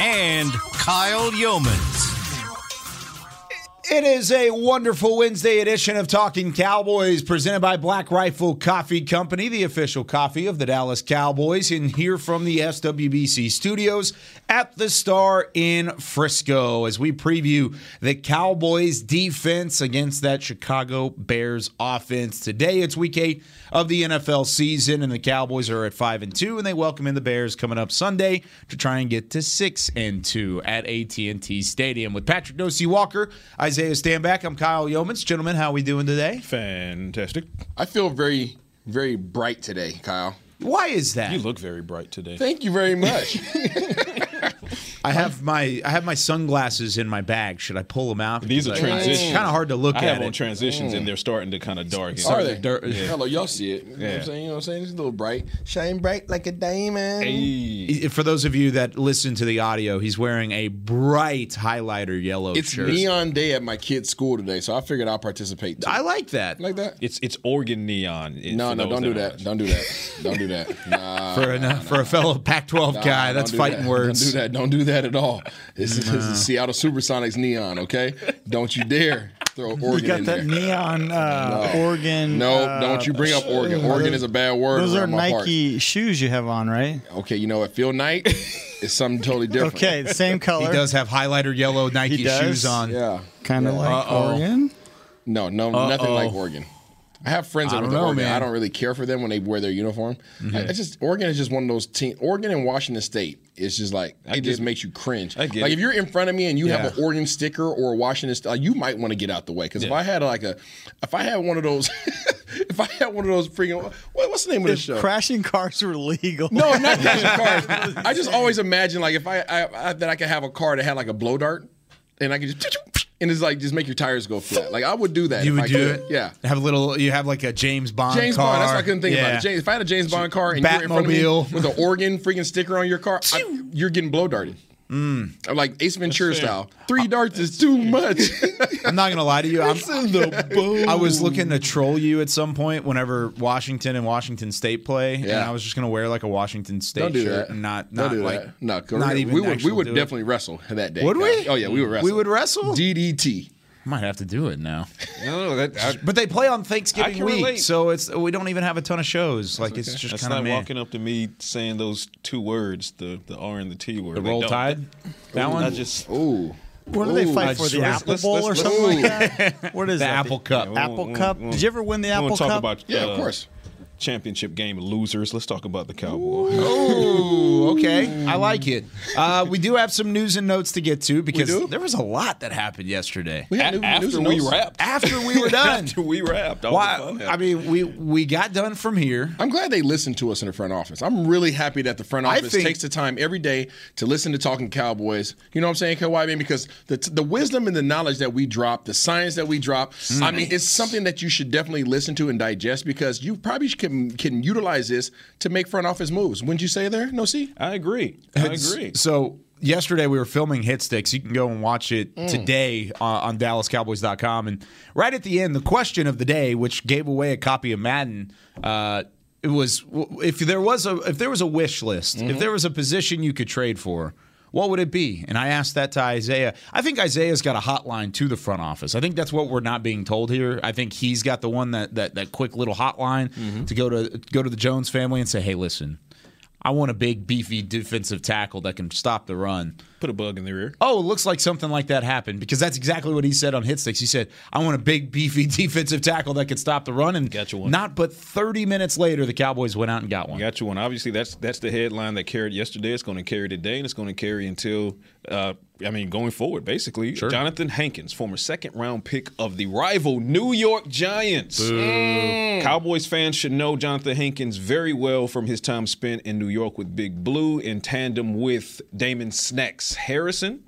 and Kyle Yeomans. It is a wonderful Wednesday edition of Talking Cowboys presented by Black Rifle Coffee Company, the official coffee of the Dallas Cowboys, and here from the SWBC studios at the Star in Frisco as we preview the Cowboys defense against that Chicago Bears offense. Today it's week 8 of the NFL season and the Cowboys are at 5 and 2 and they welcome in the Bears coming up Sunday to try and get to 6 and 2 at AT&T Stadium with Patrick Nosey Walker, Stanback. I'm Kyle Yeomans. Gentlemen, how are we doing today? Fantastic. I feel very, very bright today, Kyle. Why is that? You look very bright today. Thank you very much. I have my I have my sunglasses in my bag. Should I pull them out? These are I- transitions. It's kind of hard to look I at have on it. transitions, and they're starting to kind of darken. Are they? Dirt- Hello, y'all see it. You know what Yeah. I'm saying? You know what I'm saying? It's a little bright. Shine bright like a diamond. Hey. For those of you that listen to the audio, he's wearing a bright highlighter yellow It's shirt. neon day at my kid's school today, so I figured I'll participate. Too. I like that. like that. It's it's organ neon. It- No, no, don't do that. Don't do that. Don't do that. Nah. for a for a fellow Pac-12 nah, guy, that's fighting that. words. Don't do that. Don't do that at all. This is, this is Seattle Supersonics neon. Okay, don't you dare throw Oregon You got in that there. neon uh, Oregon. No, uh, don't you bring up Oregon. Oregon is a bad word. Those are. Nike shoes you have on, right? Okay, you know what? Phil Knight is something totally different. Okay, the same color. He does have highlighter yellow Nike shoes on. Yeah. Kind of like Uh-oh. Oregon. No, no, nothing like Oregon. I have friends that I went don't know, Oregon. man. I don't really care for them when they wear their uniform. I, mm-hmm. I just Oregon is just one of those teams. Oregon and Washington State is just like it get just it. makes you cringe. I like it. if you're in front of me and you Yeah. have an Oregon sticker or a Washington, st- like, you might want to get out the way because if I had like a, if I had one of those, if I had one of those freaking, what, what's the name of this show? Crashing cars were legal. No, not crashing cars. I just always imagine like if I, I, I that I could have a car that had like a blow dart, and I could just and it's like just make your tires go flat. Like I would do that. You if would I do could. it. Yeah. Have a little. You have like a James Bond. James car. Bond. That's what I couldn't think yeah. about. James, if I had a James Bond car and you were in front of me Batmobile. with an Oregon freaking sticker on your car, I, you're getting blow darted. Mm. Like Ace Ventura style. Three darts is too much. I'm not gonna lie to you. I'm, in the boom. I was looking to troll you at some point whenever Washington and Washington State play, and Yeah. I was just gonna wear like a Washington State Don't do shirt that. and not Don't do like that. No, 'cause not we, even we would we would do it. definitely wrestle that day. Would we? Oh yeah, we would wrestle. We would wrestle. DDT. Might have to do it now. No, that, I, But they play on Thanksgiving week, relate. so it's we don't even have a ton of shows. Like it's just kind of not walking up to me saying those two words, the the R and the T word. The roll don't. tide. That one. I just Ooh. What do they fight I for? The let's- Apple let's- Bowl let's- or let's- something like that? What is the that? Apple Cup. Yeah, Apple Cup. Did you ever win the we Apple won't talk Cup? about Yeah, uh, of course. Championship game losers. Let's talk about the Cowboys. Ooh, okay. I like it. Uh, we do have some news and notes to get to because there was a lot that happened yesterday. We A- had new- after and we notes. wrapped. After we were done. after we wrapped. all the Why? I mean, we we got done from here. I'm glad they listen to us in the front office. I'm really happy that the front office think- takes the time every day to listen to Talking Cowboys. You know what I'm saying, Kawhi? I mean, because the, the wisdom and the knowledge that we drop, the science that we drop, I mean, it's something that you should definitely listen to and digest because you probably can, can utilize this to make front office moves. Wouldn't you say there? No, see? I agree. I agree. So yesterday we were filming Hit Sticks. You can go and watch it Mm. today uh, on DallasCowboys.com. And right at the end, the question of the day, which gave away a copy of Madden, uh, it was if there was a if there was a wish list, Mm-hmm. if there was a position you could trade for. What would it be? And I asked that to Isaiah. I think Isaiah's got a hotline to the front office. I think that's what we're not being told here. I think he's got the one that that, that quick little hotline Mm-hmm. to go to go to the Jones family and say, "Hey, listen, I want a big, beefy defensive tackle that can stop the run. Put a bug in their ear. Oh, it looks like something like that happened because that's exactly what he said on Hit Sticks. He said, I want a big, beefy defensive tackle that can stop the run. And Got you one. not but 30 minutes later, the Cowboys went out and got one. Got you one. Obviously, that's that's the headline that carried yesterday. It's going to carry today, and it's going to carry until uh, I mean, going forward, basically, Jonathan Hankins, former second round pick of the rival New York Giants. Mm. Cowboys fans should know Jonathan Hankins very well from his time spent in New York with Big Blue in tandem with Damon Snacks Harrison.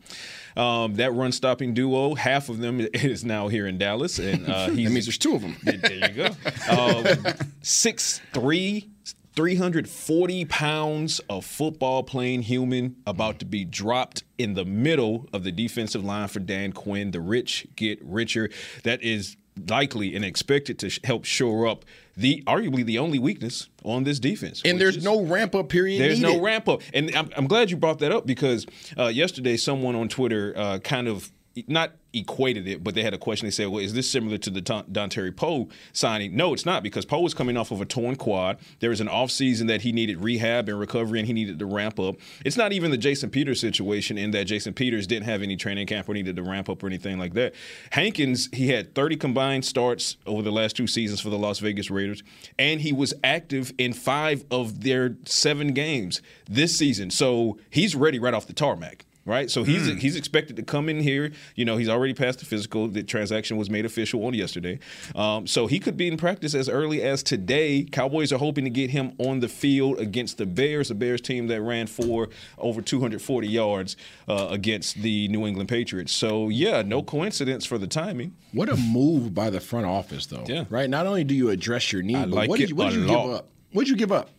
Um, that run stopping duo, half of them is now here in Dallas. And uh, he's, That means there's two of them. there you go. Um, six three, 340 pounds of football playing human about to be dropped in the middle of the defensive line for Dan Quinn. The rich get richer. That is likely and expected to sh- help shore up the arguably the only weakness on this defense. And there's is- no ramp up period. there's needed. no ramp up, and I'm, I'm glad you brought that up because uh, yesterday someone on Twitter uh, kind of not equated it, but they had a question. They said, "Well, is this similar to the Dontari Poe signing?" No, it's not because Poe was coming off of a torn quad. There was an offseason that he needed rehab and recovery, and he needed to ramp up. It's not even the Jason Peters situation in that Jason Peters didn't have any training camp or needed to ramp up or anything like that. Hankins, he had 30 combined starts over the last two seasons for the Las Vegas Raiders, and he was active in five of their seven games this season. So he's ready right off the tarmac right? So he's he's expected to come in here. You know, he's already passed the physical. The transaction was made official on yesterday, um, so he could be in practice as early as today. Cowboys are hoping to get him on the field against the Bears, a Bears team that ran for over 240 yards uh, against the New England Patriots. So yeah, no coincidence for the timing. What a move by the front office, though. Yeah. Right. Not only do you address your need, I but like what did you, what did you give up? What did you give up?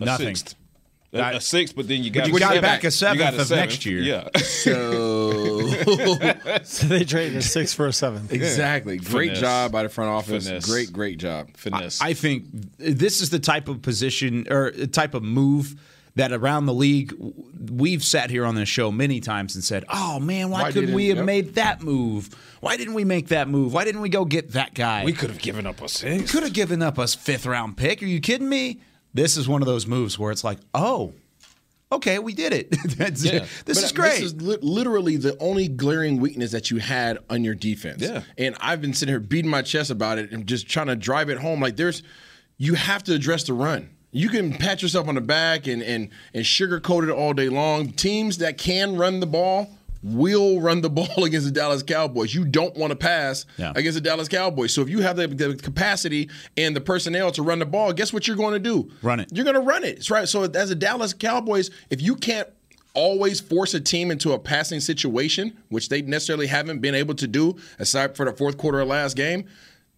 A Nothing. sixth. A, a sixth, but then you got you got seven. back a You seventh got a of seventh. next year. Yeah. So So they traded a six for a seven. exactly. Great Finesse. job by the front office. Finesse. Great, great job. Finesse. I think this is the type of position or type of move that around the league we've sat here on this show many times and said, "Oh man, why, Why couldn't didn't- we have yep. made that move? Why didn't we make that move? Why didn't we go get that guy? we could have given up a six. could have given up a fifth round pick. Are you kidding me? This is one of those moves where it's like, oh, okay, we did it. That's Yeah. This But is great. This is li- literally the only glaring weakness that you had on your defense. Yeah. And I've been sitting here beating my chest about it and just trying to drive it home. Like there's, you have to address the run. You can pat yourself on the back and and and sugarcoat it all day long. Teams that can run the ball will run the ball against the Dallas Cowboys. You don't want to pass Yeah. against the Dallas Cowboys. So if you have the, the capacity and the personnel to run the ball, guess what you're going to do? Run it. You're going to run it. That's right. So as a Dallas Cowboys, if you can't always force a team into a passing situation, which they necessarily haven't been able to do, aside for the fourth quarter of last game,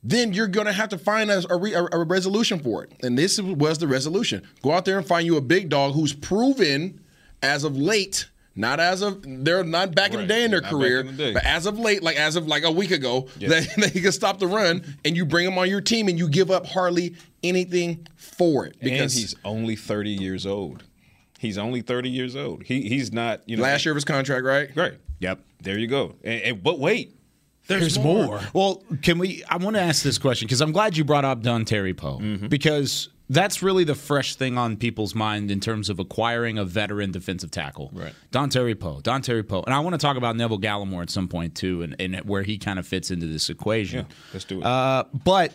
then you're going to have to find a, a, a- a resolution for it. And this was the resolution. Go out there and find you a big dog who's proven as of late. Not as of they're not back in the day in their Not career, in the but as of late, like as of like a week ago, that they can stop the run and you bring them on your team and you give up hardly anything for it and because he's only 30 years old. He's only 30 years old. He he's not, you know. last year of his contract, right? Right. Yep. There you go. And, and but wait, There's, more. Well, can we? I want to ask this question because I'm glad you brought up Dontari Poe Mm-hmm. because that's really the fresh thing on people's mind in terms of acquiring a veteran defensive tackle. Right. Dontari Poe. Dontari Poe. And I want to talk about Neville Gallimore at some point too, and, and where he kind of fits into this equation. Yeah, let's do it. Uh, but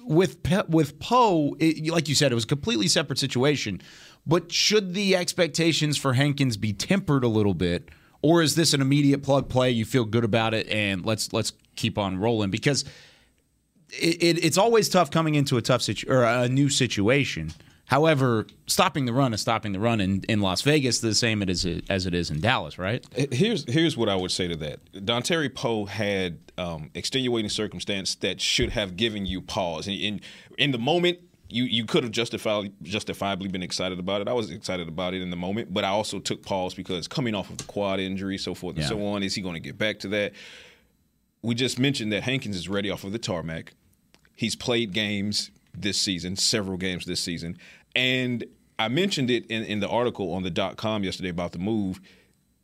with Pe- with Poe, it, like you said, it was a completely separate situation. But should the expectations for Hankins be tempered a little bit, or is this an immediate plug play? You feel good about it, and let's let's keep on rolling because it, it, it's always tough coming into a tough situ- or a new situation. However, stopping the run is stopping the run in, in Las Vegas the same it is as it is in Dallas, right? here's here's what I would say to that. Dontari Poe had um, extenuating circumstance that should have given you pause. And in in the moment, you you could have justifiably justifiably been excited about it. I was excited about it in the moment, but I also took pause because coming off of the quad injury, so forth and Yeah. so on, is he going to get back to that? We just mentioned that Hankins is ready off of the tarmac. He's played games this season, several games this season. And I mentioned it in, in the article on the dot com yesterday about the move.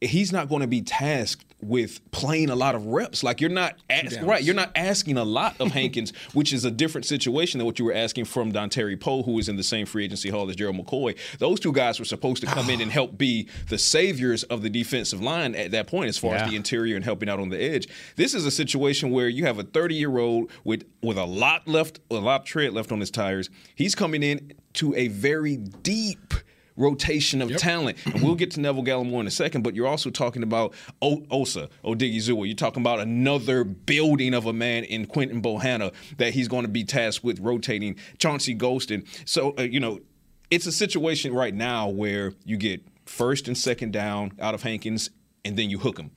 He's not going to be tasked with playing a lot of reps. Like you're not ask, right. You're not asking a lot of Hankins, which is a different situation than what you were asking from Dontari Poe, who is in the same free agency hall as Gerald McCoy. Those two guys were supposed to come in and help be the saviors of the defensive line at that point, as far Yeah. as the interior and helping out on the edge. This is a situation where you have a 30 year old with with a lot left, a lot of tread left on his tires. He's coming in to a very deep rotation of talent. And we'll get to Neville Gallimore in a second, but you're also talking about o- Osa, Odighizuwa. You're talking about another building of a man in Quinton Bohanna that he's going to be tasked with rotating Chauncey Golston. So, uh, you know, it's a situation right now where you get first and second down out of Hankins, and then you hook him,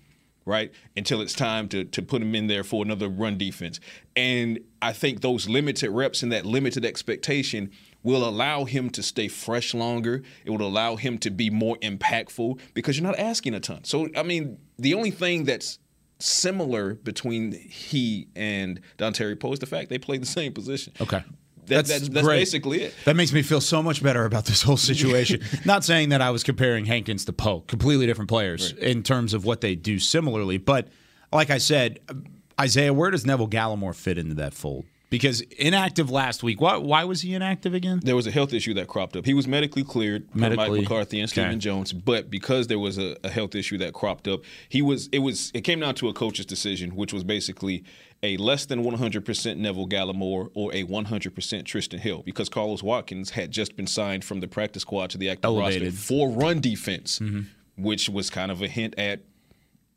right? Until it's time to to put him in there for another run defense. And I think those limited reps and that limited expectation will allow him to stay fresh longer. It will allow him to be more impactful because you're not asking a ton. So I mean, the only thing that's similar between he and Dontari Poe is the fact they play the same position. Okay. That, that's that's great. basically it. That makes me feel so much better about this whole situation. Not saying that I was comparing Hankins to Poe, completely different players in terms of what they do similarly. But like I said, Isaiah, where does Neville Gallimore fit into that fold? Because inactive last week. Why, why was he inactive again? There was a health issue that cropped up. He was medically cleared by Mike McCarthy and Okay. Stephen Jones, but because there was a, a health issue that cropped up, he was it was it came down to a coach's decision, which was basically a less than 100% Neville Gallimore or a 100% Trysten Hill, because Carlos Watkins had just been signed from the practice squad to the active Elevated. roster for run defense, Mm-hmm. which was kind of a hint at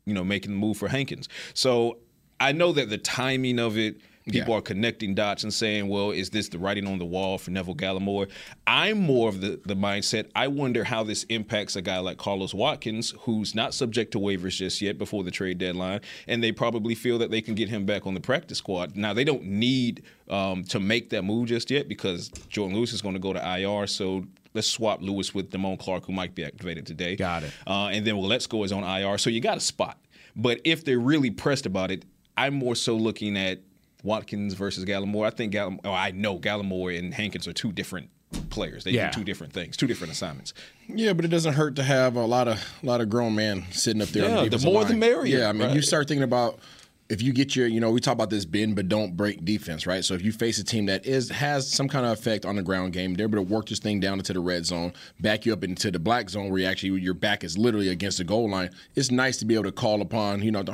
you know, making the move for Hankins. So I know that the timing of it, people Yeah. are connecting dots and saying, well, is this the writing on the wall for Neville Gallimore? I'm more of the, the mindset, I wonder how this impacts a guy like Carlos Watkins, who's not subject to waivers just yet before the trade deadline, and they probably feel that they can get him back on the practice squad. Now, they don't need um, to make that move just yet because Jourdan Lewis is going to go to IR, so let's swap Lewis with Damone Clark, who might be activated today. Got it. Uh, and then well, let's go is on IR. So you got a spot. But if they're really pressed about it, I'm more so looking at Watkins versus Gallimore. I think Gallimore, oh, I know Gallimore and Hankins are two different players. They Yeah. do two different things, two different assignments. Yeah, but it doesn't hurt to have a lot of a lot of grown men sitting up there. Yeah, the, the more line. the merrier, Yeah, I mean, you start thinking about if you get your, you know, we talk about this bend but don't break defense, right? So if you face a team that is has some kind of effect on the ground game, they're able to work this thing down into the red zone, back you up into the black zone where you actually your back is literally against the goal line. It's nice to be able to call upon, you know, the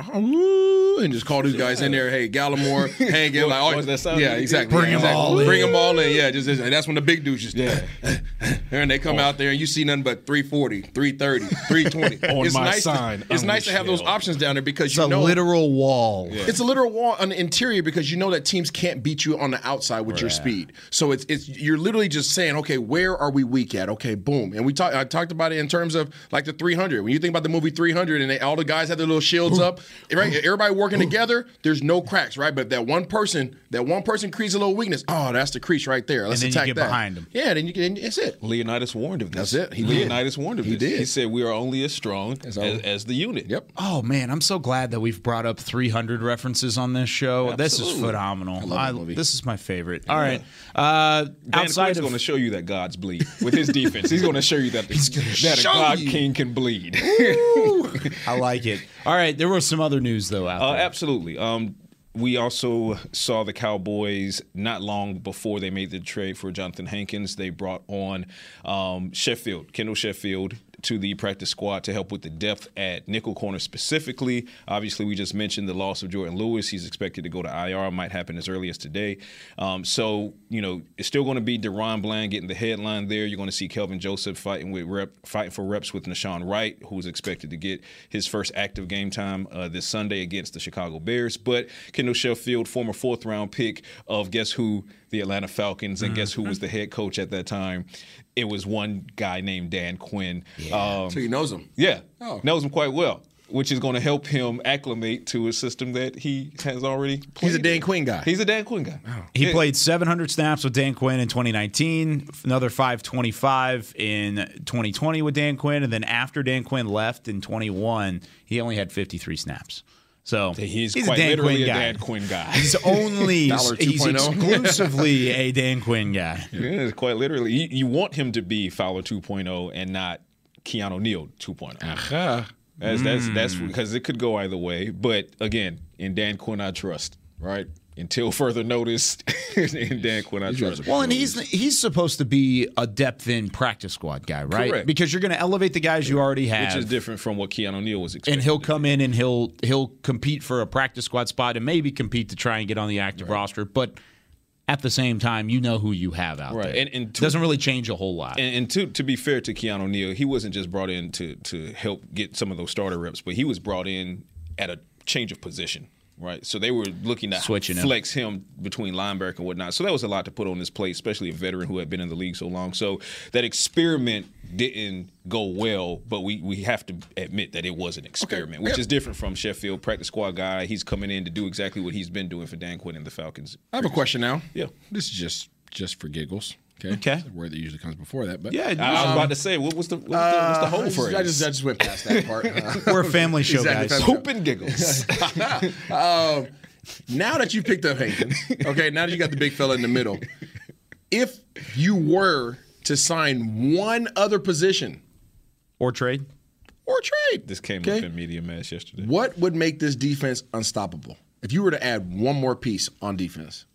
and just call these guys in there. Hey, Gallimore, hey, get like, was that sound yeah, exactly. Bring yeah, 'em exactly. all in. Bring them all in. Yeah, just and that's when the big dudes just yeah. and they come oh. out there and you see nothing but 340, 330, 320. On it's my nice sign, To, it's nice to have those options down there because It's you a know literal wall. It's a literal wall on the interior because you know that teams can't beat you on the outside with your speed. So it's it's you're literally just saying, okay, where are we weak at? Okay, boom. And we talked I talked about it in terms of like the 300. When you think about the movie 300 and they, all the guys have their little shields up, right? Everybody working together. There's no cracks, right? But that one person, that one person creates a little weakness. Oh, that's the crease right there. Let's then you attack get that. behind 'em. Yeah, then you get. That's it. Leonidas warned of this. That's it. He did. Leonidas warned of He this. did. He said we are only as strong as, all. as the unit. Yep. Oh man, I'm so glad that we've brought up 300 references on this show. This is Absolutely. phenomenal. love that movie. This is my favorite. All right, uh, Dan outside Quinn's of going to show you that God's bleed with his defense. He's going to show you that, that a God you. King can bleed. I like it. All right, there was some other news though out Uh, absolutely. Um, we also saw the Cowboys not long before they made the trade for Jonathan Hankins. They brought on um, Sheffield, Kendall Sheffield, to the practice squad to help with the depth at nickel corner specifically. Obviously, we just mentioned the loss of Jourdan Lewis. He's expected to go to IR. Might happen as early as today. Um, so you know, it's still going to be DaRon Bland getting the headline there. You're going to see Kelvin Joseph fighting with rep, fighting for reps with Nahshon Wright, who's expected to get his first active game time uh, this Sunday against the Chicago Bears. But Kendall Sheffield, former fourth round pick of guess who, the Atlanta Falcons, and guess who was the head coach at that time? It was one guy named Dan Quinn. Um, So he knows him. yeah, Oh. knows him quite well, which is going to help him acclimate to a system that he has already. Played He's a Dan. Quinn guy. He's a Dan Quinn guy. He Yeah. played 700 snaps with Dan Quinn in 2019, another 525 in 2020 with Dan Quinn, and then after Dan Quinn left in 21, he only had 53 snaps. So He's, a quite Dan literally Quinn a guy. Dan Quinn guy. He's only he's exclusively a Dan Quinn guy. yeah, quite literally. You, you want him to be Fowler 2.0 and not Keanu Neal 2.0. Aha. That's that's that's Hmm. because it could go either way. But again, in Dan Quinn, I trust. Right until further notice, in Dan Quinn, I trust. Well, and he's he's supposed to be a depth in practice squad guy, right? Correct. Because you're going to elevate the guys you already have. which is different from what Keanu Neal was expecting. and he'll come in and he'll he'll compete for a practice squad spot and maybe compete to try and get on the active roster. But at the same time, you know who you have out Right. there. And- and it to- doesn't really change a whole lot. And, and to to be fair to Keanu Neal, he wasn't just brought in to to help get some of those starter reps, but he was brought in at a change of position. Right, so they were looking to Switching flex him between linebacker and whatnot. So that was a lot to put on his plate, especially a veteran who had been in the league so long. So that experiment didn't go well, but we we have to admit that it was an experiment, which Yeah. is different from Sheffield, practice squad guy. He's coming in to do exactly what he's been doing for Dan Quinn and the Falcons. I have a question now. Yeah. This is just just for giggles. Okay. Okay. It's a word that usually comes before that, but yeah, I, I was about to say, what was the what was the, what's the Uh, whole I phrase? I just I just went past that part. Uh, we're a family show, Exactly. guys. Hoop and giggles. um, now that you picked up Hankins, okay, now that you got the big fella in the middle, if you were to sign one other position Or trade. or trade, This came okay, up in media mass yesterday. what would make this defense unstoppable? If you were to add one more piece on defense,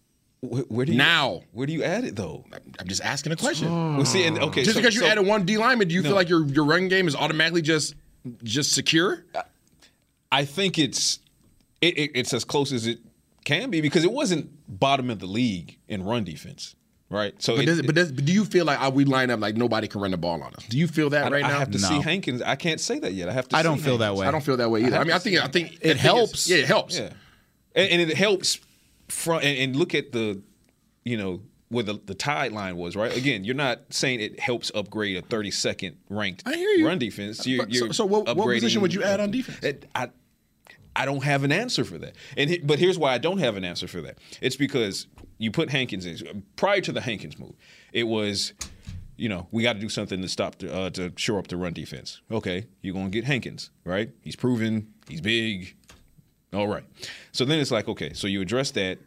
Where, where do you Now. Where do you add it though? I'm just asking a question. Well, see, and okay, Just so- because you so- added one D lineman, do you No. feel like your your run game is automatically just just secure? I think it's it, it, it's as close as it can be because it wasn't bottom of the league in run defense, right? So But, it- does, but, does, but do you feel like uh, we line up like nobody can run the ball on us? Do you feel that I, right I now? I have to No. see Hankins. I can't say that yet. I have to. I see don't feel that way. I don't feel that way either. I, have mean, I think I think It think helps. Yeah, it helps. Yeah, and, and it helps from and, and look at the, you know, where the the tide line was. Right. Again, you're not saying it helps upgrade a 32nd ranked I hear you. run defense. You're, But so- you're so what- what position would you add on defense? It- I I don't have an answer for that. And he- but here's why I don't have an answer for that. It's because you put Hankins in prior to the Hankins move. It was, you know, we got to do something to stop the, uh, to shore up the run defense. Okay, you're gonna get Hankins, right? He's proven, he's big. All right. So then it's like, okay, so you address that.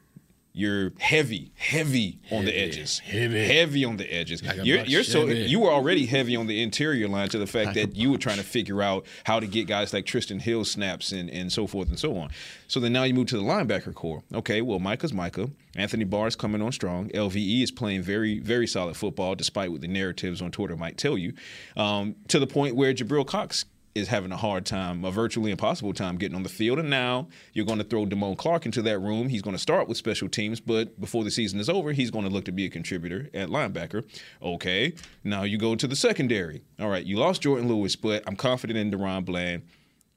You're heavy, heavy on the edges, heavy, heavy on the edges. a You're, you're so you were already heavy on the interior line to the fact that you were trying to figure out how to get guys like Trysten Hill snaps and, and so forth and so on. So then now you move to the linebacker corps. Okay, well Micah's Micah. Anthony Barr is coming on strong. LVE is playing very, very solid football, despite what the narratives on Twitter might tell you. Um, to the point where Jabril Cox is having a hard time, a virtually impossible time getting on the field. And now you're going to throw Damone Clark into that room. He's going to start with special teams, but before the season is over, he's going to look to be a contributor at linebacker. Okay, now you go to the secondary. All right, you lost Jourdan Lewis, but I'm confident in DaRon Bland.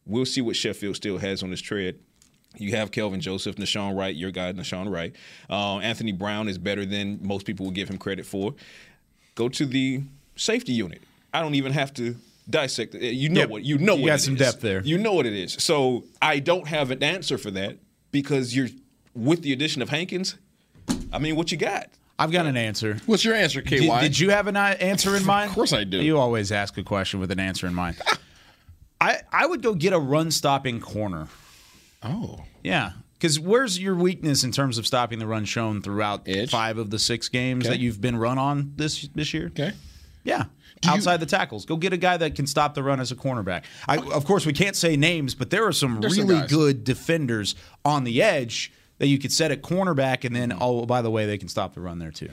We'll see what Sheffield still has on his tread. You have Kelvin Joseph, Nahshon Wright, your guy, Nahshon Wright. Uh, Anthony Brown is better than most people will give him credit for. Go to the safety unit. I don't even have to dissect it. You know Yep. what you know. You what got it some is. depth there. You know what it is. So I don't have an answer for that because you're with the addition of Hankins. I mean, what you got? I've got an answer. What's your answer, KY? Did, did you have an uh, answer in mind? Of course I do. You always ask a question with an answer in mind. I I would go get a run stopping corner. Oh, Yeah. Because where's your weakness in terms of stopping the run shown throughout Edge. five of the six games Okay. that you've been run on this this year? okay. Yeah. You- Outside the tackles, go get a guy that can stop the run as a cornerback. I, of course, we can't say names, but there are some There's some really good defenders on the edge that you could set at cornerback, and then mm-hmm. oh, by the way, they can stop the run there too.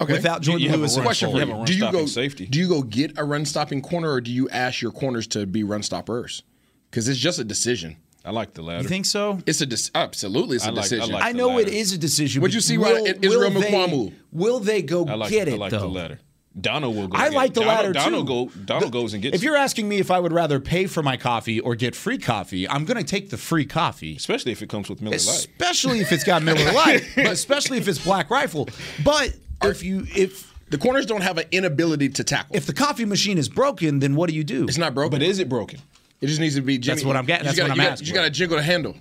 Okay. Without Jordan you have a Lewis, run in Question You for have you: a Do you go safety. Do you go get a run stopping corner, or do you ask your corners to be run stoppers? Because it's just a decision. I like the latter. You think so? It's a dis- absolutely it's a I like- I decision. like- I know it latter. is a decision. What'd but you see will, right Israel will they- Mukwamu? Will they go like, get I it like though? the latter. Donald will go. I like the Donald, latter Donald too. Go, Donald The- goes and gets. If you're asking me if I would rather pay for my coffee or get free coffee, I'm going to take the free coffee. especially if it comes with Miller Lite. Especially if it's got Miller Lite, but especially if it's Black Rifle. But if you if the corners don't have an inability to tackle. if the coffee machine is broken, then what do you do? it's not broken, But is it broken? it just needs to be. Jimmy. That's what I'm getting- you that's gotta- what I'm you gotta- You got to jiggle the handle.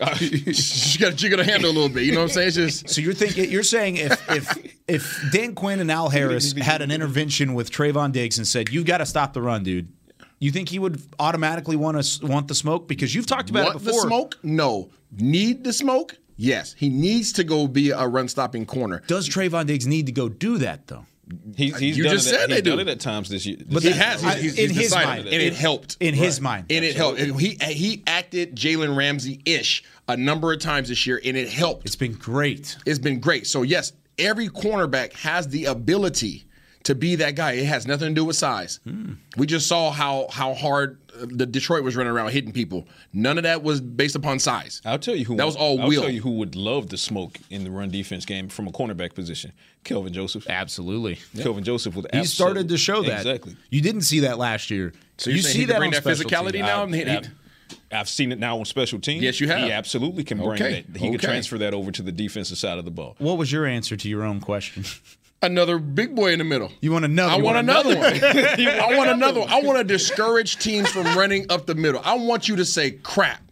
You got to jiggle the handle a little bit. You know what I'm saying? It's just So you're thinking you're saying if if if Dan Quinn and Al Harris had an intervention with Trevon Diggs and said you got to stop the run, dude, you think he would automatically want to want the smoke because you've talked about want it the before. smoke. No, need the smoke. Yes, he needs to go be a run stopping corner. Does Trevon Diggs need to go do that though? He's, he's You done just it, said at- they he's done do. it at times this year. But He has. I- He's, he's, in he's his decided, mind. and it helped. In his mind. And it helped. And he he acted Jalen Ramsey ish a number of times this year, and it helped. It's been great. it's been great. So yes, every cornerback has the ability to be that guy. It has nothing to do with size. Hmm. We just saw how how hard the Detroit was running around hitting people. None of that was based upon size. I'll tell you who That was all I'll will. tell you who would love the smoke in the run defense game from a cornerback position. Kelvin Joseph. Absolutely. Kelvin Joseph would. Absolutely he started to show that. exactly. You didn't see that last year. So you're you saying see that bring on that physicality teams. now? I've, He- he- I've- I've seen it now on special teams. Yes, you have. He absolutely can bring Okay. that. He can transfer that over to the defensive side of the ball. What was your answer to your own question? Another big boy in the middle. You want another? I you want another one. I want another one. I want to discourage teams from running up the middle. I want you to say, crap,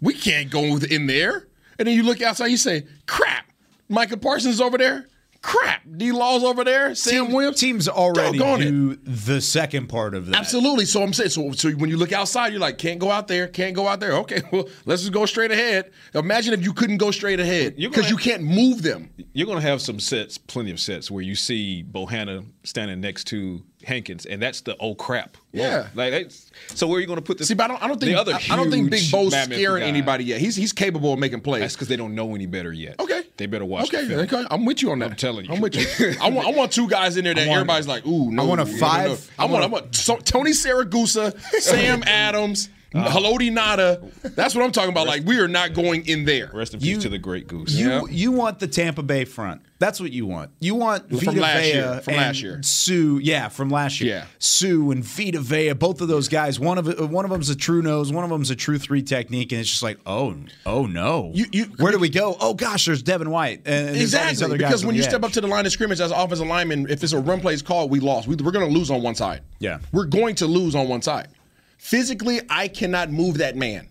we can't go in there. And then you look outside, you say, crap, Micah Parsons over there. Crap, D Law's over there. Sam Team- Williams. Teams already Doggone it. the second part of that. Absolutely. So I'm saying, so, so when you look outside, you're like, can't go out there, can't go out there. Okay, well, let's just go straight ahead. Imagine if you couldn't go straight ahead because you can't move them. You're going to have some sets, plenty of sets, where you see Bohanna standing next to Hankins, and that's the oh crap. Yeah. Like, that's, so where are you going to put this? See, but I don't, I don't think the other I, I don't think Big huge Bo's scaring guy. anybody yet. He's he's capable of making plays. That's because they don't know any better yet. Okay. They better watch. Okay, the okay, I'm with you on that. I'm telling you. I'm with you. I want I want two guys in there that I want- everybody's like, ooh, no. I want a no, no, five- no. I I want want a- I want so, Tony Siragusa, Sam Adams, Uh-huh. Haloti Ngata. That's what I'm talking about. Like we are not going in there. Rest in peace You- to the great goose. You Yeah. you want the Tampa Bay front. That's what you want. You want From Vita last Vea year. From and last year. Suh, yeah, from last year. Yeah. Suh and Vita Vea, both of those guys. One of one of them's a true nose, one of them's a true three technique, and it's just like, oh, oh no. You- you- Where do we go? Oh gosh, there's Devin White. And there's these Exactly. other guys Because when the you step up to the line of scrimmage as an offensive lineman, if it's a run plays called, we lost. We, we're going to lose on one side. Yeah. We're going to lose on one side. Physically, I cannot move that man.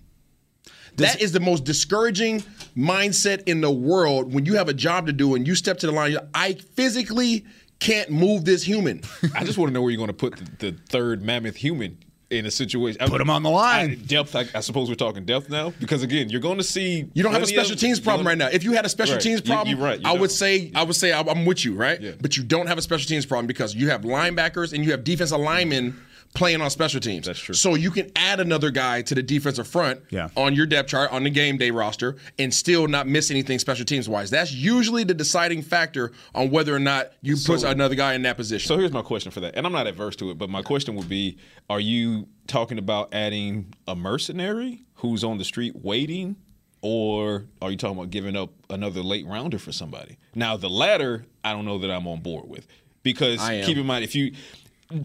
that is the most discouraging mindset in the world when you have a job to do and you step to the line. you're like, I physically can't move this human. I just want to know where you're going to put the, the third mammoth human in a situation. Put him on the line. I- depth. I, I suppose we're talking depth now because again, you're going to see. You don't have a special of- teams problem right now. If you had a special Right. teams problem, you're right. You I would don't. say I would say I'm I'm with you, right? Yeah. But you don't have a special teams problem because you have linebackers and you have defensive linemen playing on special teams. That's true. So you can add another guy to the defensive front Yeah. on your depth chart on the game day roster and still not miss anything special teams wise. That's usually the deciding factor on whether or not you put another guy in that position. So here's my question for that, and I'm not adverse to it, but my question would be: Are you talking about adding a mercenary who's on the street waiting, or are you talking about giving up another late rounder for somebody? Now, the latter, I don't know that I'm on board with because keep in mind if you.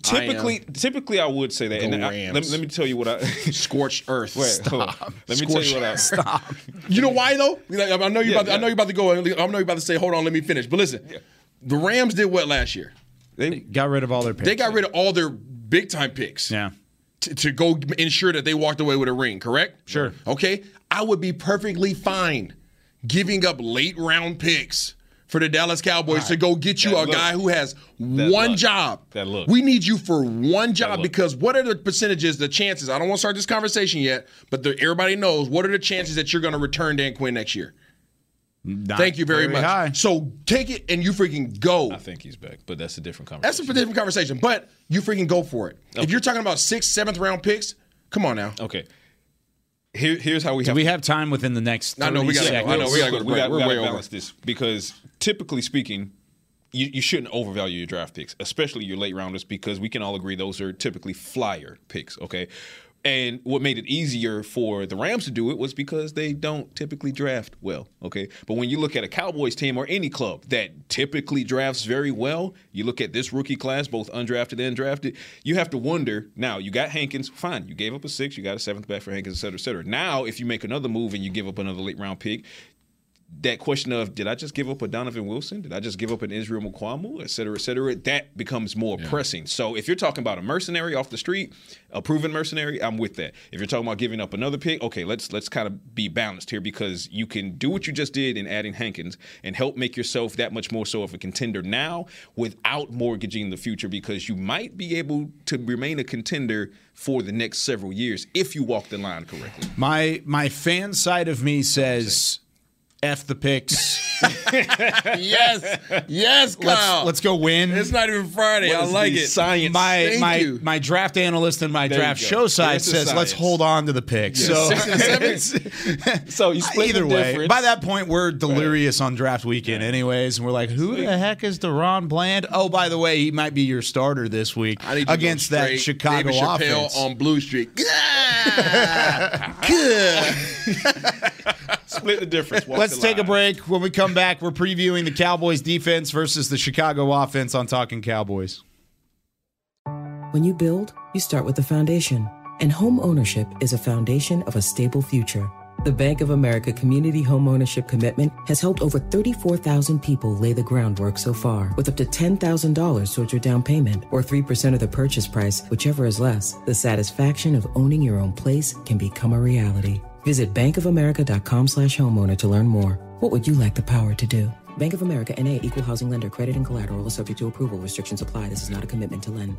Typically, typically I would say that. Go and I, let, me- let me tell you what I. Scorched earth. Wait, hold on. Let me tell you what I. Stop. You know why though? I know you Yeah, about. To, I know you about to go. I know you about to say, "Hold on, let me finish." But listen, the Rams did what last year? They, Got rid of all their picks. They got rid of all their big time picks. Yeah. To, to go ensure that they walked away with a ring. Correct? Sure. Okay. I would be perfectly fine giving up late round picks for the Dallas Cowboys to go get you That a look. guy who has That one look. job. That look. We need you for one job because what are the percentages, the chances? I don't want to start this conversation yet, but the, everybody knows what are the chances that you're going to return Dan Quinn next year? Not Thank you very, much. high. So take it and you freaking go. I think he's back, but that's a different conversation. That's a different conversation, but you freaking go for it. If you're talking about sixth, seventh round picks, come on now. okay. Here, here's how we Do have we have time within the next 30 I know, we gotta go. I know, we gotta go we got, We're gotta over. balance this because typically speaking, you, you shouldn't overvalue your draft picks, especially your late rounders, because we can all agree those are typically flyer picks. Okay. And what made it easier for the Rams to do it was because they don't typically draft well. Okay. But when you look at a Cowboys team or any club that typically drafts very well, you look at this rookie class, both undrafted and drafted, you have to wonder now, you got Hankins, fine. You gave up a six, you got a seventh back for Hankins, et cetera, et cetera. Now, if you make another move and you give up another late round pick, that question of did I just give up a Donovan Wilson? Did I just give up an Israel Mukuamu, et cetera, et cetera? That becomes more pressing. So if you're talking about a mercenary off the street, a proven mercenary, I'm with that. If you're talking about giving up another pick, okay, let's let's kind of be balanced here because you can do what you just did in adding Hankins and help make yourself that much more so of a contender now without mortgaging the future because you might be able to remain a contender for the next several years if you walk the line correctly. My my fan side of me says F the picks. yes, yes, Kyle. Let's let's go win. It's not even Friday. I like it. Science. my Thank my you. my draft analyst and my There draft show side There's says let's hold on to the pick. so six and seven. it's- So you split either the way, difference. by that point we're delirious on draft weekend, anyways, and we're like, who the heck is DaRon Bland? Oh, by the way, he might be your starter this week I need to go against that Chicago David Chappelle offense. on Blue Street. Good. Split the difference. Walk Let's the take a break. When we come back, we're previewing the Cowboys defense versus the Chicago offense on Talking Cowboys. When you build, you start with the foundation. And home ownership is a foundation of a stable future. The Bank of America Community Home Ownership Commitment has helped over 34,000 people lay the groundwork so far, with up to $10,000 towards your down payment or 3% of the purchase price, whichever is less. The satisfaction of owning your own place can become a reality. Visit bankofamerica.com slash homeowner to learn more. What would you like the power to do? Bank of America NA equal housing lender credit and collateral is subject to approval. Restrictions apply. This is not a commitment to lend.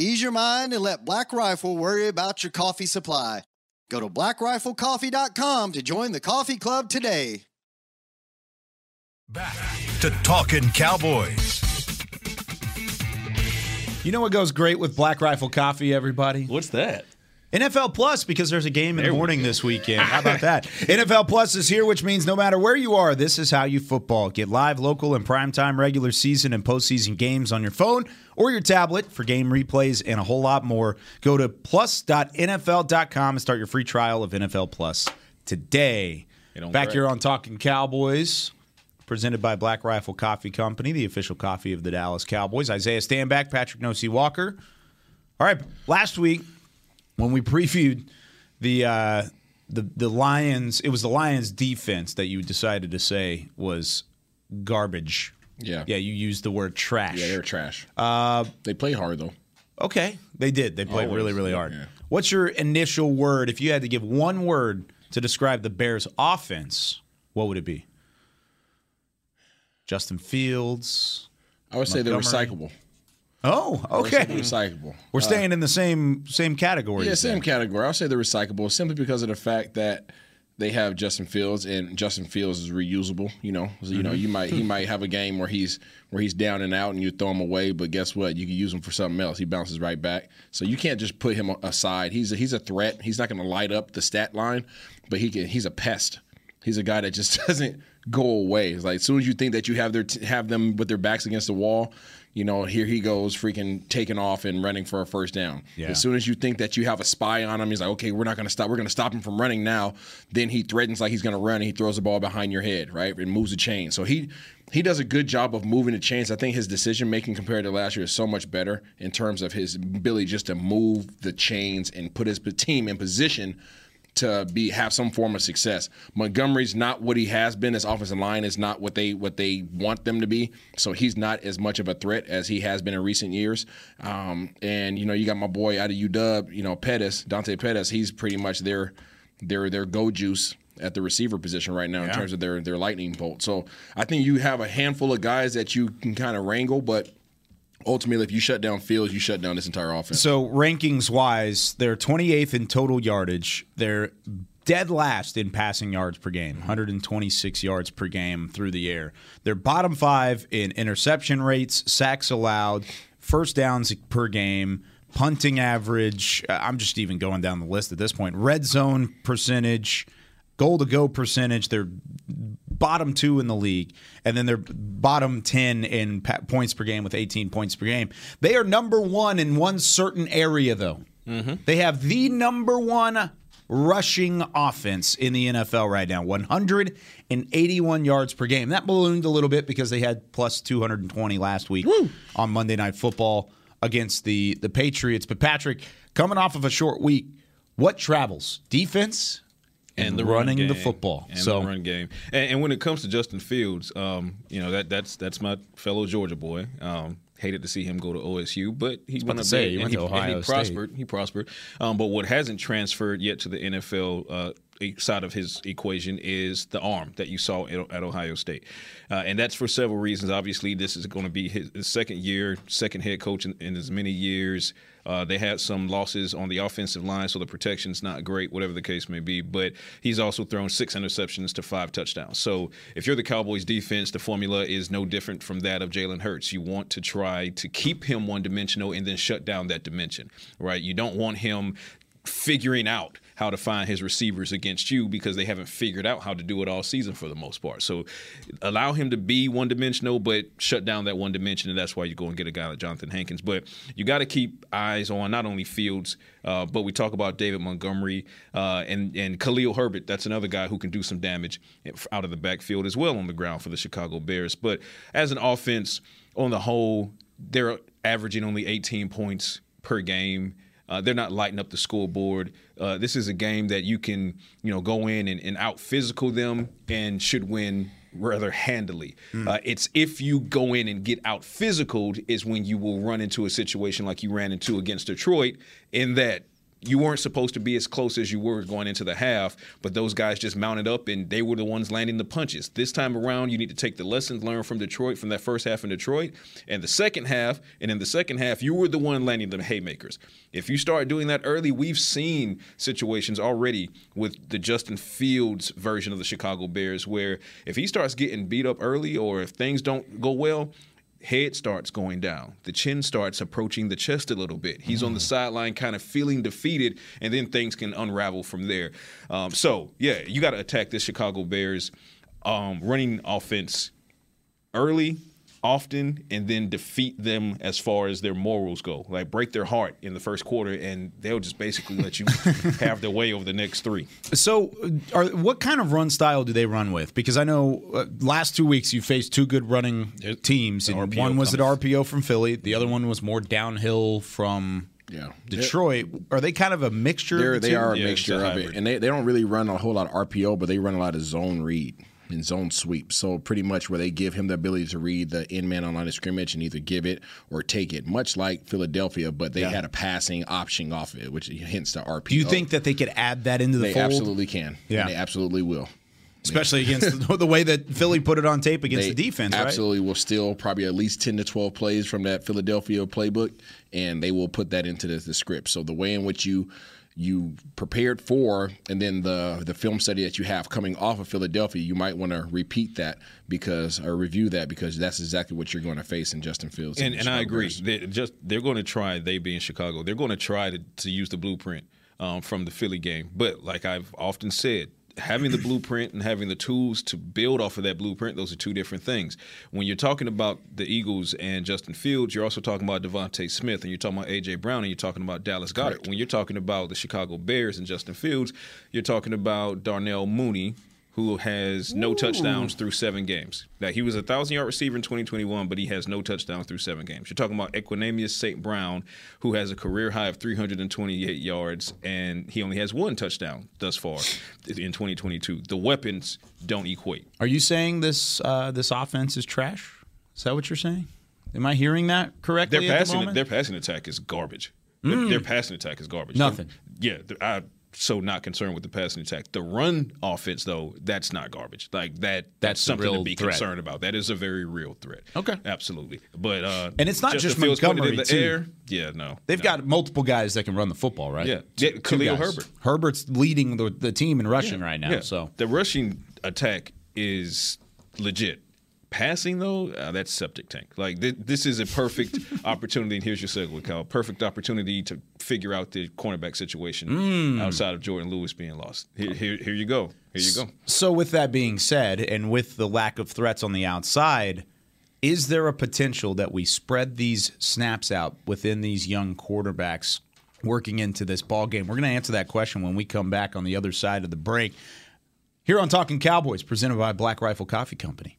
Ease your mind and let Black Rifle worry about your coffee supply. Go to blackriflecoffee.com to join the coffee club today. Back to Talking Cowboys. You know what goes great with Black Rifle Coffee, everybody? What's that? NFL Plus, because there's a game in the morning this weekend. How about that? NFL Plus is here, which means no matter where you are, this is how you football. Get live, local, and primetime regular season and postseason games on your phone or your tablet for game replays and a whole lot more. Go to plus.nfl.com and start your free trial of NFL Plus today. Back crack. here on Talking Cowboys, presented by Black Rifle Coffee Company, the official coffee of the Dallas Cowboys. Isaiah Stanback, Patrick Nosey Walker. All right, last week when we previewed the uh, the the Lions, it was the Lions defense that you decided to say was garbage. Yeah. yeah, you used the word trash. Yeah, they're trash. Uh, they play hard though. okay, they did. They played Always. really, really hard. Yeah. What's your initial word if you had to give one word to describe the Bears' offense? What would it be? Justin Fields. I would say they're recyclable. Oh, I would say okay. recyclable. We're Uh, staying in the same same category. Yeah, same category. I'll say they're recyclable simply because of the fact that they have Justin Fields and Justin Fields is reusable. You know, so, you know, you might he might have a game where he's where he's down and out and you throw him away, but guess what? You can use him for something else. He bounces right back. So you can't just put him aside. He's a, he's a threat. He's not going to light up the stat line, but he can. He's a pest. He's a guy that just doesn't go away. It's like as soon as you think that you have their have them with their backs against the wall, you know, here he goes, freaking taking off and running for a first down. Yeah. As soon as you think that you have a spy on him, he's like, okay, we're not going to stop. We're going to stop him from running now. Then he threatens like he's going to run and he throws the ball behind your head, right, and moves the chain. So he he does a good job of moving the chains. I think his decision making compared to last year is so much better in terms of his ability just to move the chains and put his team in position to be have some form of success. Montgomery's not what he has been. His offensive line is not what they what they want them to be. So he's not as much of a threat as he has been in recent years. Um, and you know, you got my boy out of UW, you know, Pettis, Dante Pettis. He's pretty much their their their go juice at the receiver position right now in terms of their their lightning bolt. So I think you have a handful of guys that you can kind of wrangle, but ultimately, if you shut down Fields, you shut down this entire offense. So rankings wise, they're 28th in total yardage. They're dead last in passing yards per game, 126 yards per game through the air. They're bottom five in interception rates, sacks allowed, first downs per game, punting average. uh, I'm just even going down the list at this point. Red zone percentage, goal to go percentage. They're bottom two in the league, and then they're bottom 10 in points per game with 18 points per game. They are number one in one certain area, though. Mm-hmm. They have the number one rushing offense in the NFL right now 181 yards per game. That ballooned a little bit because they had plus 220 last week on Monday Night Football against the, the Patriots. But, Patrick, coming off of a short week, what travels? Defense and the run running the football. and so the run game. And, and when it comes to Justin Fields, um, you know that that's that's my fellow Georgia boy. Um, hated to see him go to OSU, but he went to say, he went to and Ohio he State. prospered. He prospered. Um, but what hasn't transferred yet to the NFL. Uh, side of his equation is the arm that you saw at, at Ohio State, uh, and that's for several reasons. Obviously, this is going to be his, his second year, second head coach in, in as many years. Uh, they had some losses on the offensive line, so the protection's not great, whatever the case may be. But he's also thrown six interceptions to five touchdowns. So if you're the Cowboys defense, the formula is no different from that of Jalen Hurts. You want to try to keep him one dimensional and then shut down that dimension, right? You don't want him figuring out how to find his receivers against you because they haven't figured out how to do it all season for the most part. So allow him to be one dimensional, but shut down that one dimension, and that's why you go and get a guy like Jonathan Hankins. But you got to keep eyes on not only Fields, uh, but we talk about David Montgomery uh, and and Khalil Herbert. That's another guy who can do some damage out of the backfield as well on the ground for the Chicago Bears. But as an offense, on the whole, they're averaging only 18 points per game. Uh, they're not lighting up the scoreboard. Uh, this is a game that you can, you know, go in and, and out physical them and should win rather handily. Uh, it's if you go in and get out physical is when you will run into a situation like you ran into against Detroit, in that you weren't supposed to be as close as you were going into the half, but those guys just mounted up and they were the ones landing the punches. This time around, you need to take the lessons learned from Detroit, from that first half in Detroit, and the second half. And in the second half, you were the one landing the haymakers. If you start doing that early, we've seen situations already with the Justin Fields version of the Chicago Bears where if he starts getting beat up early or if things don't go well, head starts going down. The chin starts approaching the chest a little bit. He's on the sideline, kind of feeling defeated, and then things can unravel from there. Um, so, yeah, you got to attack this Chicago Bears um, running offense early, often, and then defeat them as far as their morals go. Like break their heart in the first quarter, and they'll just basically let you have their way over the next three. So, uh, are, what kind of run style do they run with? Because I know uh, last two weeks you faced two good running teams, and RPO one was at. RPO from Philly, the other one was more downhill from Yeah. Detroit. Are they kind of a mixture? They're, of the they two? are a Yeah, mixture a of it, and they, they don't really run a whole lot of RPO, but they run a lot of zone read and zone sweep. So pretty much where they give him the ability to read the in man on line of scrimmage and either give it or take it, much like Philadelphia, but they had a passing option off of it, which hints the RPO. Do you think that they could add that into the they fold? absolutely can? Yeah. and they absolutely will. Especially against the, the way that Philly put it on tape against They the defense, right? absolutely will steal probably at least 10 to 12 plays from that Philadelphia playbook, and they will put that into the, the script. So the way in which you you prepared for, and then the the film study that you have coming off of Philadelphia, you might want to repeat that because or review that because that's exactly what you're going to face in Justin Fields. and, the and I agree. Bears. They just they're going to try. They being in Chicago, they're going to try to, to use the blueprint um, from the Philly game. But like I've often said, having the blueprint and having the tools to build off of that blueprint, those are two different things. When you're talking about the Eagles and Justin Fields, you're also talking about DeVonta Smith, and you're talking about AJ Brown, and you're talking about Dallas Goedert. When you're talking about the Chicago Bears and Justin Fields, you're talking about Darnell Mooney. Who has no touchdowns through seven games? Now he was a thousand yard receiver in 2021, but he has no touchdowns through seven games. You're talking about Equanimeous St. Brown, who has a career high of 328 yards, and he only has one touchdown thus far in 2022. The weapons don't equate. Are you saying this uh, this offense is trash? Is that what you're saying? Am I hearing that correctly? Their at the passing, moment? their passing attack is garbage. Their, their passing attack is garbage. Nothing. Yeah, th- I so not concerned with the passing attack. The run offense, though, that's not garbage. Like that, that's, That's something to be threat. concerned about. That is a very real threat. Okay. absolutely. But uh, And it's not just Justin Fields Montgomery, in the too. air. Yeah, no, They've no. got multiple guys that can run the football, right? Yeah. Yeah, Khalil guys. Herbert. Herbert's leading the, the team in rushing right now. Yeah. So the rushing attack is legit. Passing though, uh, that's septic tank. Like th- this is a perfect opportunity. And here's your segue, Kyle. Perfect opportunity to figure out the cornerback situation Mm. outside of Jourdan Lewis being lost. Here, here, here you go. Here you go. So, with that being said, and with the lack of threats on the outside, is there a potential that we spread these snaps out within these young quarterbacks working into this ball game? We're going to answer that question when we come back on the other side of the break. Here on Talking Cowboys, presented by Black Rifle Coffee Company.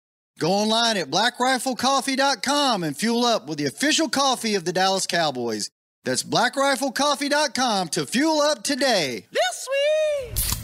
Go online at blackriflecoffee.com and fuel up with the official coffee of the Dallas Cowboys. That's blackriflecoffee.com to fuel up today. This Sweet!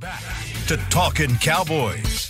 Back to Talking Cowboys.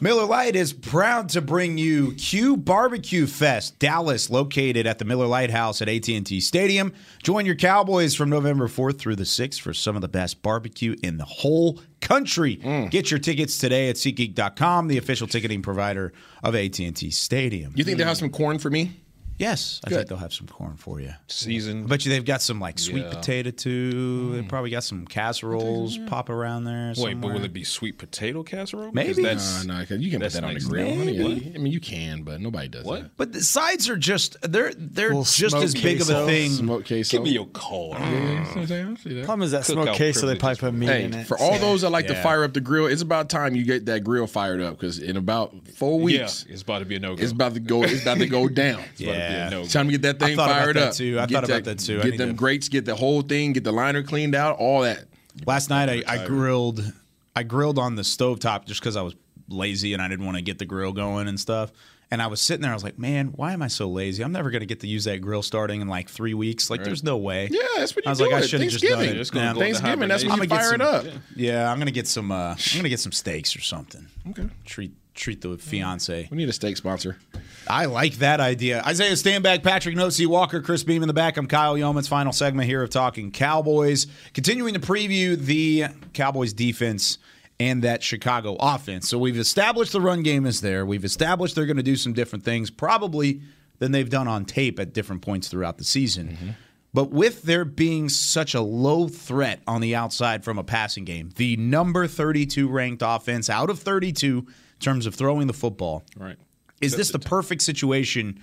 Miller Lite is proud to bring you Q Barbecue Fest, Dallas, located at the Miller Lighthouse at AT&T Stadium. Join your Cowboys from November 4th through the 6th for some of the best barbecue in the whole country. Mm. Get your tickets today at SeatGeek.com, the official ticketing provider of AT&T Stadium. You think they'll have mm. some corn for me? Yes, I think they'll have some corn for you. Season. I bet you they've got some like sweet Yeah. potato too. They mm. probably got some casseroles pop around there. Wait, but somewhere. will it be sweet potato casserole? Maybe. Because No, no, 'cause you can put that on the grill. level. honey. I mean, you can, but nobody does What? that. But the sides are just they're they're Little just as big of a thing. Smoke queso. Give me your call. Problem is that Cookout smoked queso, they probably privileges. put meat Hey, in it. for all those that like to fire up the grill, it's about time you get that grill fired up because in about four weeks, Yeah, it's about to be a no go. it's about to go. It's about to go down. Yeah. No It's time to get that I thing thought about fired that up. too. I Get thought about that too. Get them to- grates, get the whole thing, get the liner cleaned out, all that. Last night I, I grilled I grilled on the stovetop just because I was lazy and I didn't want to get the grill going and stuff. And I was sitting there, I was like, man, why am I so lazy? I'm never gonna get to use that grill starting in like three weeks. Like, there's no way. Yeah, that's what you I was do like, I should have just done Thanksgiving. it. Just gonna Nah, go into Thanksgiving, that's when I'm you gonna get fire it up. Yeah, I'm gonna get some. Uh, I'm gonna get some steaks or something. Okay. Treat treat the fiance. We need a steak sponsor. I like that idea. Isaiah Stanback, Patrick Nosey Walker, Chris Beam in the back. I'm Kyle Yeomans. Final segment here of Talking Cowboys. Continuing to preview the Cowboys defense and that Chicago offense. So we've established the run game is there. We've established they're going to do some different things, probably than they've done on tape at different points throughout the season. Mm-hmm. But with there being such a low threat on the outside from a passing game, the number 32 ranked offense out of 32 in terms of throwing the football. Right. Is this the perfect situation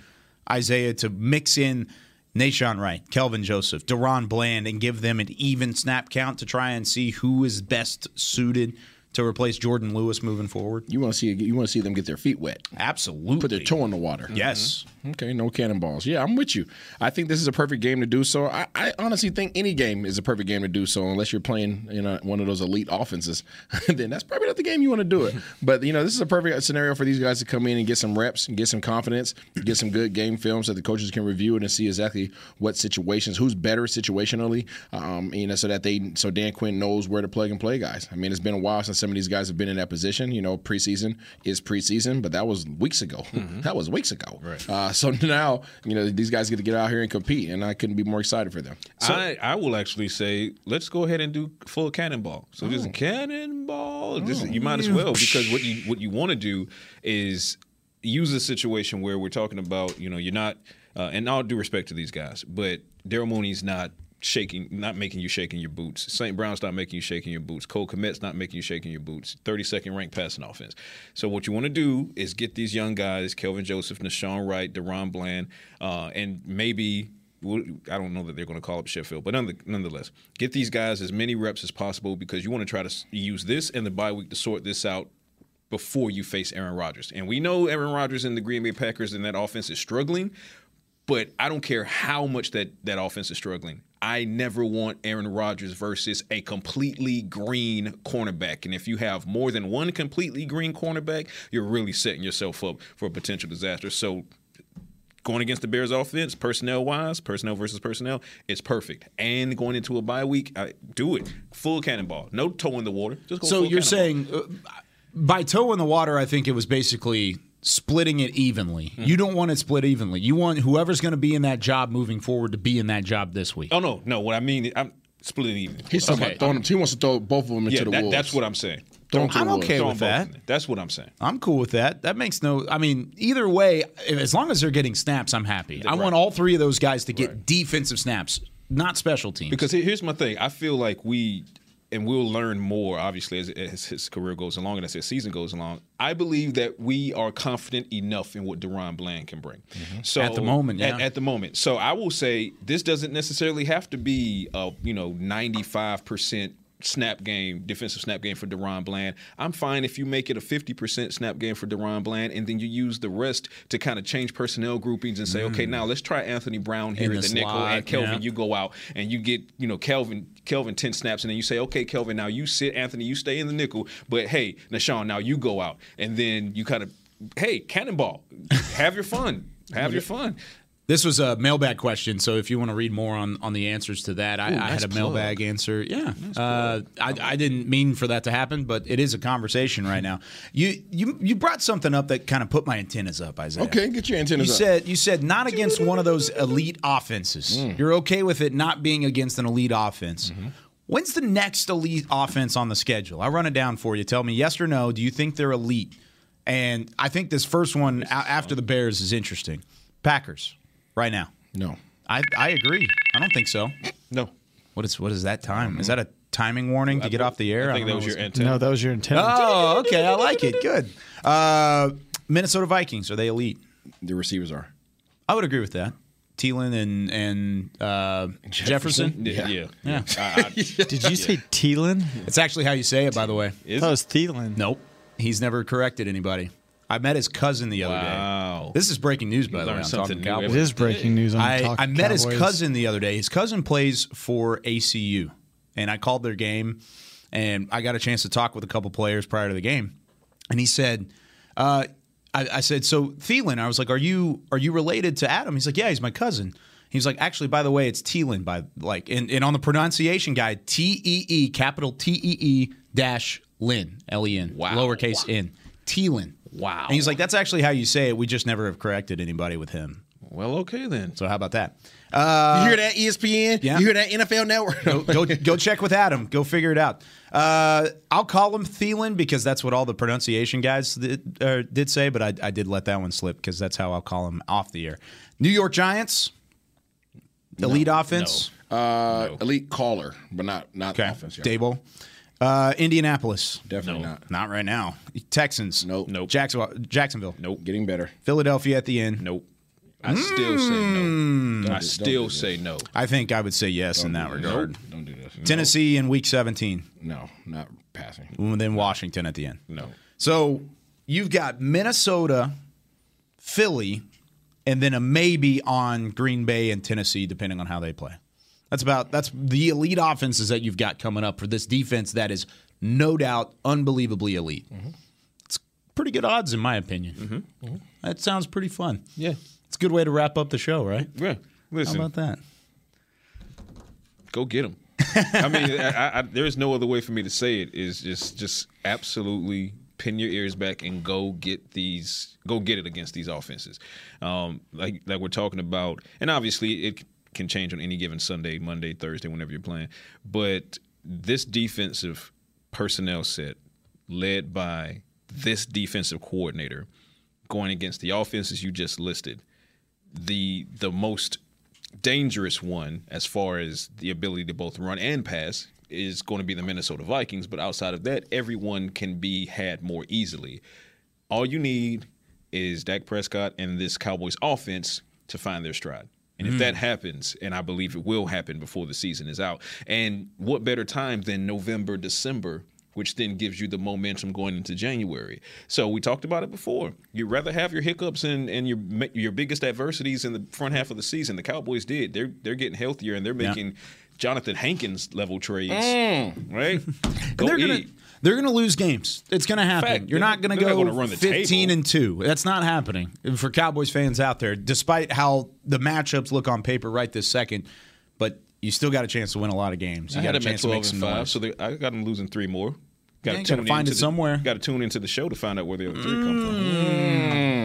Isaiah to mix in Nahshon Wright, Kelvin Joseph, DaRon Bland, and give them an even snap count to try and see who is best suited to replace Jourdan Lewis moving forward? You want to see you want to see them get their feet wet. Absolutely. Put their toe in the water. Yes. Okay, no cannonballs. Yeah, I'm with you. I think this is a perfect game to do so. I, I honestly think any game is a perfect game to do so, unless you're playing you know one of those elite offenses. then that's probably not the game you want to do it. but you know, this is a perfect scenario for these guys to come in and get some reps and get some confidence, get some good game films so the coaches can review it and see exactly what situations, who's better situationally. Um, you know, so that they so Dan Quinn knows where to plug and play guys. I mean, it's been a while since some of these guys have been in that position. You know, preseason is preseason, but that was weeks ago. That was weeks ago. Right. Uh, so now, you know, these guys get to get out here and compete, and I couldn't be more excited for them. I, I will actually say, let's go ahead and do full cannonball. So just cannonball. Just, you might as well because what you what you want to do is use a situation where we're talking about, you know, you're not, uh, and all due respect to these guys, but Daryl Mooney's not shaking, not making you shaking your boots. St. Brown's not making you shaking your boots. Cole Kmet's not making you shaking your boots. 32nd ranked passing offense. So what you want to do is get these young guys, Kelvin Joseph, Nahshon Wright, DaRon Bland, uh, and maybe I don't know that they're going to call up Sheffield, but nonetheless, get these guys as many reps as possible because you want to try to use this and the bye week to sort this out before you face Aaron Rodgers. And we know Aaron Rodgers and the Green Bay Packers and that offense is struggling, but I don't care how much that that offense is struggling. I never want Aaron Rodgers versus a completely green cornerback. And if you have more than one completely green cornerback, you're really setting yourself up for a potential disaster. So going against the Bears offense, personnel wise, personnel versus personnel, it's perfect. And going into a bye week, I, do it. Full cannonball. No toe in the water. Just go So you're cannonball. saying uh, by toe in the water, I think it was basically splitting it evenly. Mm-hmm. You don't want it split evenly. You want whoever's going to be in that job moving forward to be in that job this week. Oh no, no. What I mean, I'm splitting even. He's talking about throwing them. He wants to throw both of them into yeah, the that, wolves. that's what I'm saying. Throw 'em to I'm the wolves. okay Throw with 'em both that. That's what I'm saying. I'm cool with that. That makes no. I mean, either way, as long as they're getting snaps, I'm happy. I want all three of those guys to get defensive snaps, not special teams. Because here's my thing. I feel like we, and we'll learn more, obviously, as, as his career goes along and as his season goes along. I believe that we are confident enough in what DaRon Bland can bring. Mm-hmm. So At the moment, at, yeah. at the moment. So I will say this doesn't necessarily have to be a you know 95 percent snap game, defensive snap game for DaRon Bland. I'm fine if you make it a 50% snap game for DaRon Bland, and then you use the rest to kind of change personnel groupings and say, okay, mm. now let's try Anthony Brown here In at the the nickel, and Kelvin, yeah. you go out and you get, you know, Kelvin, Kelvin 10 snaps, and then you say, okay, Kelvin, now you sit, Anthony, you stay in the nickel, but hey, Nahshon, now you go out, and then you kind of, hey, cannonball, have your fun, have your fun. This was a mailbag question, so if you want to read more on, on the answers to that, I, Ooh, I nice had a mailbag plug. answer. Yeah, uh, I, I didn't mean for that to happen, but it is a conversation right now. You you you brought something up that kind of put my antennas up, Isaiah. Okay, get your antennas You up. said you said not against one of those elite offenses. Mm. You're okay with it not being against an elite offense. Mm-hmm. When's the next elite offense on the schedule? I'll run it down for you. Tell me yes or no. Do you think they're elite? And I think this first one a- after the Bears is interesting. Packers, right now. No. I, I agree. I don't think so. No. What is what is that time? Is that a timing warning to get off the air? I think that was your what's- antenna. No, that was your antenna. Oh, okay. I like it. Good. Uh, Minnesota Vikings are they elite? The receivers are. I would agree with that. Thielen and and uh, Jefferson. Yeah, yeah. Yeah. Did you say Thielen? It's actually how you say it, by the way. I thought it was Thielen. Nope. He's never corrected anybody. I met his cousin the other Wow. day. This is breaking news, by the way. I'm something talking new Cowboys. It is breaking news on I, I met his cousin the other day. His cousin plays for ACU, and I called their game, and I got a chance to talk with a couple players prior to the game, and he said, uh, I, I said, so Thielen, I was like, are you are you related to Adam? He's like, yeah, he's my cousin. He's like, actually, by the way, it's Thielen. By like, and, and on the pronunciation guide, T E E capital T E E dash Lin L E N Wow. lowercase N Thielen. Wow. And he's like, that's actually how you say it. We just never have corrected anybody with him. Well, okay then. So how about that? Uh, you hear that, E ESPN? yeah. You hear that, NFL Network? go, go go check with Adam. Go figure it out. Uh, I'll call him Thielen because that's what all the pronunciation guys did, uh, did say, but I, I did let that one slip because that's how I'll call him off the air. New York Giants, elite offense. Uh, Elite caller, but not not Okay, offense. yeah. Daboll. Uh, Indianapolis, Definitely not. not right now. Texans, Nope. Nope. Jacksonville, Jacksonville, Nope. Getting better. Philadelphia at the end. Nope. I still say no. Mm. I still say no. I think I would say yes in that do regard. Nope. Don't do this. Tennessee in week 17. No, not passing. And then Washington at the end. No. So you've got Minnesota, Philly, and then a maybe on Green Bay and Tennessee, depending on how they play. That's about that's the elite offenses that you've got coming up for this defense that is no doubt unbelievably elite. Mm-hmm. It's pretty good odds in my opinion. Mm-hmm. Mm-hmm. That sounds pretty fun. Yeah. It's a good way to wrap up the show, right? Yeah. Listen. How about that? go get them. I mean, I, I, there is no other way for me to say it. Is just just absolutely pin your ears back and go get these, go get it against these offenses. Um, like like we're talking about, and obviously it can change on any given Sunday, Monday, Thursday, whenever you're playing. But this defensive personnel set, led by this defensive coordinator, going against the offenses you just listed, the the most dangerous one as far as the ability to both run and pass is going to be the Minnesota Vikings. But outside of that, everyone can be had more easily. All you need is Dak Prescott and this Cowboys offense to find their stride. And if Mm. that happens, and I believe it will happen before the season is out, and what better time than November, December, which then gives you the momentum going into January. So we talked about it before. You'd rather have your hiccups and, and your your biggest adversities in the front half of the season. The Cowboys did. They're they're getting healthier and they're Yeah. making Jonathan Hankins level trades, Mm. right? And Go they're gonna they're gonna lose games. It's gonna happen. Fact. You're not gonna go gonna run the 15 table. and two. That's not happening for Cowboys fans out there. Despite how the matchups look on paper right this second, but you still got a chance to win a lot of games. You I got a chance to make some five, noise. so they, I got them losing three more. Yeah, to find it somewhere. Got to tune into the show to find out where the other three come from. Mm.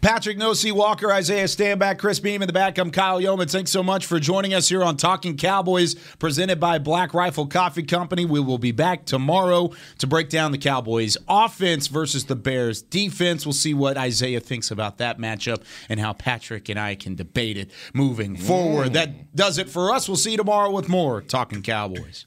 Patrick No C Walker, Isaiah Stanback, Chris Beam in the back. I'm Kyle Yeomans. Thanks so much for joining us here on Talking Cowboys, presented by Black Rifle Coffee Company. We will be back tomorrow to break down the Cowboys offense versus the Bears defense. We'll see what Isaiah thinks about that matchup and how Patrick and I can debate it moving forward. Mm. That does it for us. We'll see you tomorrow with more Talking Cowboys.